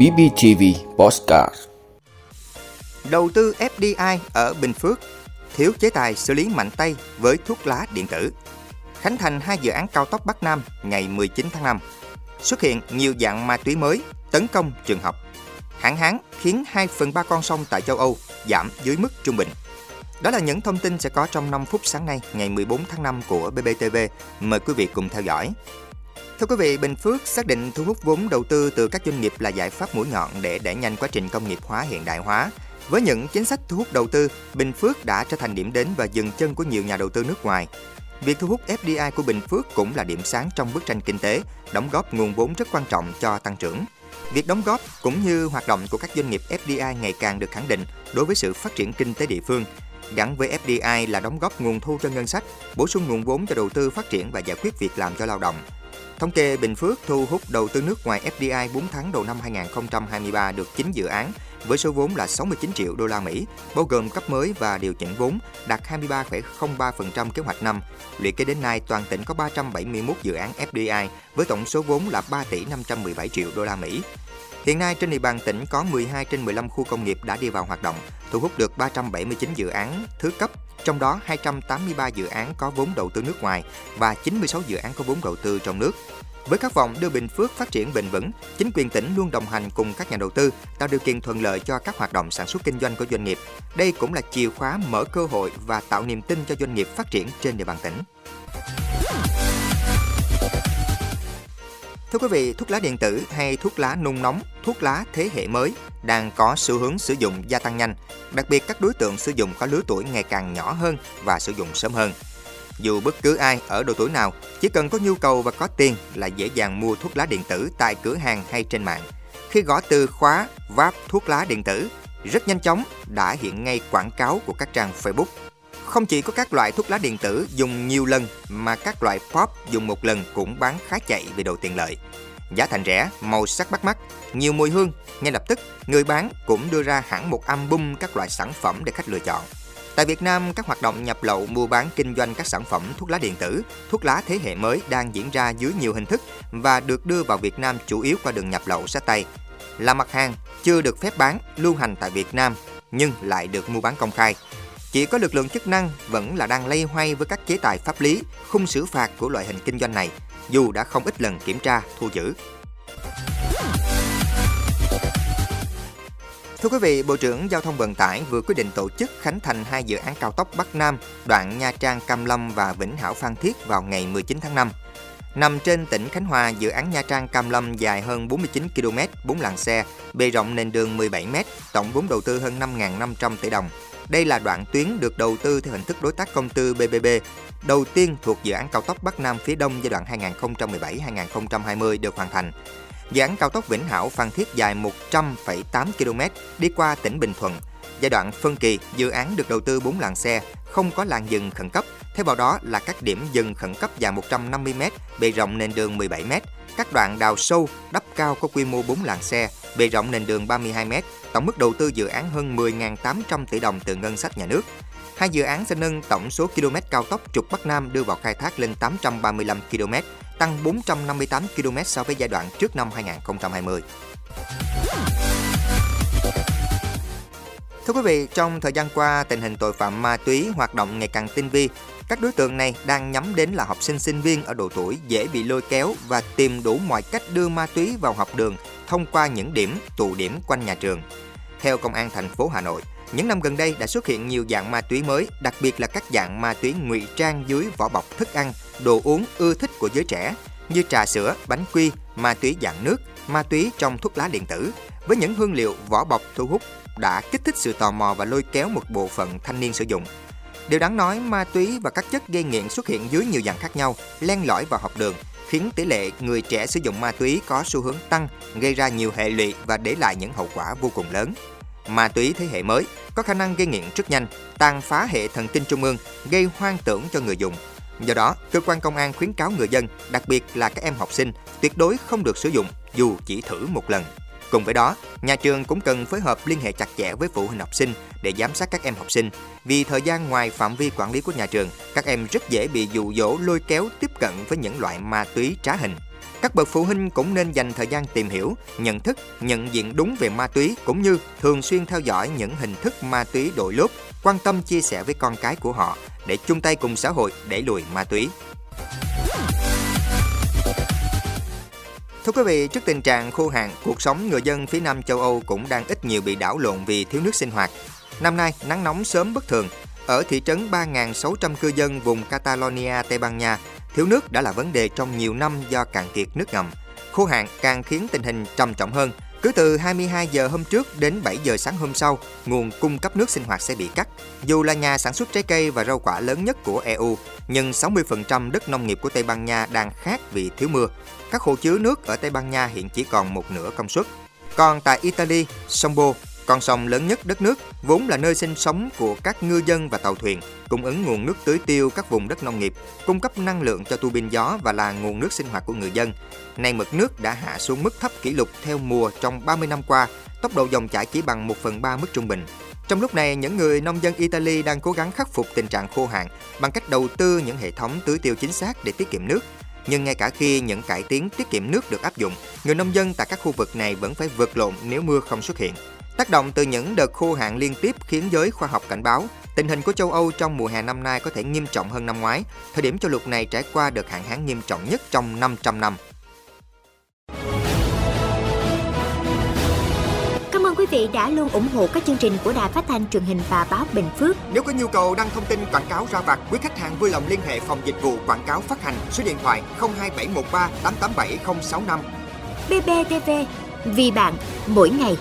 BBTV Postcard Đầu tư FDI ở Bình Phước thiếu chế tài xử lý mạnh tay với thuốc lá điện tử. Khánh thành hai dự án cao tốc Bắc Nam ngày 19 tháng 5. Xuất hiện nhiều dạng ma túy mới tấn công trường học. Hạn hán khiến 2 phần 3 con sông tại châu Âu giảm dưới mức trung bình. Đó là những thông tin sẽ có trong 5 phút sáng nay, ngày 14 tháng 5 của BBTV. Mời quý vị cùng theo dõi. Thưa quý vị, Bình Phước xác định thu hút vốn đầu tư từ các doanh nghiệp là giải pháp mũi nhọn để đẩy nhanh quá trình công nghiệp hóa hiện đại hóa. Với những chính sách thu hút đầu tư, Bình Phước đã trở thành điểm đến và dừng chân của nhiều nhà đầu tư nước ngoài. Việc thu hút FDI của Bình Phước cũng là điểm sáng trong bức tranh kinh tế, đóng góp nguồn vốn rất quan trọng cho tăng trưởng. Việc đóng góp cũng như hoạt động của các doanh nghiệp FDI ngày càng được khẳng định đối với sự phát triển kinh tế địa phương. Gắn với FDI là đóng góp nguồn thu cho ngân sách, bổ sung nguồn vốn cho đầu tư phát triển và giải quyết việc làm cho lao động. Thống kê Bình Phước thu hút đầu tư nước ngoài FDI 4 tháng đầu năm 2023 được 9 dự án với số vốn là 69 triệu đô la Mỹ, bao gồm cấp mới và điều chỉnh vốn, đạt 23,03% kế hoạch năm. Lũy kế đến nay, toàn tỉnh có 371 dự án FDI với tổng số vốn là 3 tỷ 517 triệu đô la Mỹ. Hiện nay trên địa bàn tỉnh có 12 trên 15 khu công nghiệp đã đi vào hoạt động, thu hút được 379 dự án thứ cấp, trong đó 283 dự án có vốn đầu tư nước ngoài và 96 dự án có vốn đầu tư trong nước. Với khát vọng đưa Bình Phước phát triển bền vững, chính quyền tỉnh luôn đồng hành cùng các nhà đầu tư, tạo điều kiện thuận lợi cho các hoạt động sản xuất kinh doanh của doanh nghiệp. Đây cũng là chìa khóa mở cơ hội và tạo niềm tin cho doanh nghiệp phát triển trên địa bàn tỉnh. Thưa quý vị, thuốc lá điện tử hay thuốc lá nung nóng, thuốc lá thế hệ mới đang có xu hướng sử dụng gia tăng nhanh, đặc biệt các đối tượng sử dụng có lứa tuổi ngày càng nhỏ hơn và sử dụng sớm hơn. Dù bất cứ ai ở độ tuổi nào, chỉ cần có nhu cầu và có tiền là dễ dàng mua thuốc lá điện tử tại cửa hàng hay trên mạng. Khi gõ từ khóa váp thuốc lá điện tử, rất nhanh chóng đã hiện ngay quảng cáo của các trang Facebook. Không chỉ có các loại thuốc lá điện tử dùng nhiều lần mà các loại pop dùng một lần cũng bán khá chạy vì độ tiện lợi. Giá thành rẻ, màu sắc bắt mắt, nhiều mùi hương, ngay lập tức người bán cũng đưa ra hẳn một album các loại sản phẩm để khách lựa chọn. Tại Việt Nam, các hoạt động nhập lậu mua bán kinh doanh các sản phẩm thuốc lá điện tử, thuốc lá thế hệ mới đang diễn ra dưới nhiều hình thức và được đưa vào Việt Nam chủ yếu qua đường nhập lậu sách tay. Là mặt hàng chưa được phép bán, lưu hành tại Việt Nam nhưng lại được mua bán công khai. Chỉ có lực lượng chức năng vẫn là đang lây hoay với các chế tài pháp lý, khung xử phạt của loại hình kinh doanh này, dù đã không ít lần kiểm tra, thu giữ. Thưa quý vị, Bộ trưởng Giao thông Vận tải vừa quyết định tổ chức khánh thành hai dự án cao tốc Bắc Nam, đoạn Nha Trang Cam Lâm và Vĩnh Hảo Phan Thiết vào ngày 19 tháng 5. Nằm trên tỉnh Khánh Hòa, dự án Nha Trang Cam Lâm dài hơn 49 km, 4 làn xe, bề rộng nền đường 17 m, tổng vốn đầu tư hơn 5.500 tỷ đồng. Đây là đoạn tuyến được đầu tư theo hình thức đối tác công tư BBB, đầu tiên thuộc dự án cao tốc Bắc Nam phía Đông giai đoạn 2017-2020 được hoàn thành. Dự án cao tốc Vĩnh Hảo Phan Thiết dài 100,8 km đi qua tỉnh Bình Thuận. Giai đoạn phân kỳ, dự án được đầu tư 4 làn xe, không có làn dừng khẩn cấp. Theo vào đó là các điểm dừng khẩn cấp dài 150 m, bề rộng nền đường 17 m, các đoạn đào sâu, đắp cao có quy mô 4 làn xe, bề rộng nền đường 32 m, tổng mức đầu tư dự án hơn 10.800 tỷ đồng từ ngân sách nhà nước. Hai dự án sẽ nâng tổng số km cao tốc trục Bắc Nam đưa vào khai thác lên 835 km, tăng 458 km so với giai đoạn trước năm 2020. Thưa quý vị, trong thời gian qua, tình hình tội phạm ma túy hoạt động ngày càng tinh vi. Các đối tượng này đang nhắm đến là học sinh sinh viên ở độ tuổi dễ bị lôi kéo và tìm đủ mọi cách đưa ma túy vào học đường thông qua những điểm tụ điểm quanh nhà trường. Theo Công an thành phố Hà Nội, những năm gần đây đã xuất hiện nhiều dạng ma túy mới, đặc biệt là các dạng ma túy ngụy trang dưới vỏ bọc thức ăn, đồ uống ưa thích của giới trẻ như trà sữa, bánh quy, ma túy dạng nước, ma túy trong thuốc lá điện tử. Với những hương liệu vỏ bọc thu hút đã kích thích sự tò mò và lôi kéo một bộ phận thanh niên sử dụng. Điều đáng nói, ma túy và các chất gây nghiện xuất hiện dưới nhiều dạng khác nhau, len lỏi vào học đường, khiến tỷ lệ người trẻ sử dụng ma túy có xu hướng tăng, gây ra nhiều hệ lụy và để lại những hậu quả vô cùng lớn. Ma túy thế hệ mới có khả năng gây nghiện rất nhanh, tàn phá hệ thần kinh trung ương, gây hoang tưởng cho người dùng. Do đó, cơ quan công an khuyến cáo người dân, đặc biệt là các em học sinh, tuyệt đối không được sử dụng dù chỉ thử một lần. Cùng với đó, nhà trường cũng cần phối hợp liên hệ chặt chẽ với phụ huynh học sinh để giám sát các em học sinh. Vì thời gian ngoài phạm vi quản lý của nhà trường, các em rất dễ bị dụ dỗ lôi kéo tiếp cận với những loại ma túy trá hình. Các bậc phụ huynh cũng nên dành thời gian tìm hiểu, nhận thức, nhận diện đúng về ma túy cũng như thường xuyên theo dõi những hình thức ma túy đội lốt, quan tâm chia sẻ với con cái của họ để chung tay cùng xã hội đẩy lùi ma túy. Thưa quý vị, trước tình trạng khô hạn, cuộc sống người dân phía Nam châu Âu cũng đang ít nhiều bị đảo lộn vì thiếu nước sinh hoạt. Năm nay, nắng nóng sớm bất thường. Ở thị trấn 3.600 cư dân vùng Catalonia, Tây Ban Nha, thiếu nước đã là vấn đề trong nhiều năm do cạn kiệt nước ngầm. Khô hạn càng khiến tình hình trầm trọng hơn. Cứ từ 22 giờ hôm trước đến 7 giờ sáng hôm sau, nguồn cung cấp nước sinh hoạt sẽ bị cắt. Dù là nhà sản xuất trái cây và rau quả lớn nhất của EU, nhưng 60% đất nông nghiệp của Tây Ban Nha đang khát vì thiếu mưa. Các hồ chứa nước ở Tây Ban Nha hiện chỉ còn một nửa công suất. Còn tại Italy, sông con sông lớn nhất đất nước, vốn là nơi sinh sống của các ngư dân và tàu thuyền, cung ứng nguồn nước tưới tiêu các vùng đất nông nghiệp, cung cấp năng lượng cho tu bin gió và là nguồn nước sinh hoạt của người dân. Nay mực nước đã hạ xuống mức thấp kỷ lục theo mùa trong 30 năm qua, tốc độ dòng chảy chỉ bằng 1 phần 3 mức trung bình. Trong lúc này, những người nông dân Italy đang cố gắng khắc phục tình trạng khô hạn bằng cách đầu tư những hệ thống tưới tiêu chính xác để tiết kiệm nước. Nhưng ngay cả khi những cải tiến tiết kiệm nước được áp dụng, người nông dân tại các khu vực này vẫn phải vượt lộn nếu mưa không xuất hiện. Tác động từ những đợt khô hạn liên tiếp khiến giới khoa học cảnh báo tình hình của châu Âu trong mùa hè năm nay có thể nghiêm trọng hơn năm ngoái, thời điểm châu lục này trải qua đợt hạn hán nghiêm trọng nhất trong 500 năm. Cảm ơn quý vị đã luôn ủng hộ các chương trình của Đài Phát thanh truyền hình và báo Bình Phước. Nếu có nhu cầu đăng thông tin quảng cáo ra vặt, quý khách hàng vui lòng liên hệ phòng dịch vụ quảng cáo phát hành số điện thoại 02713 887065. BBTV, vì bạn, mỗi ngày.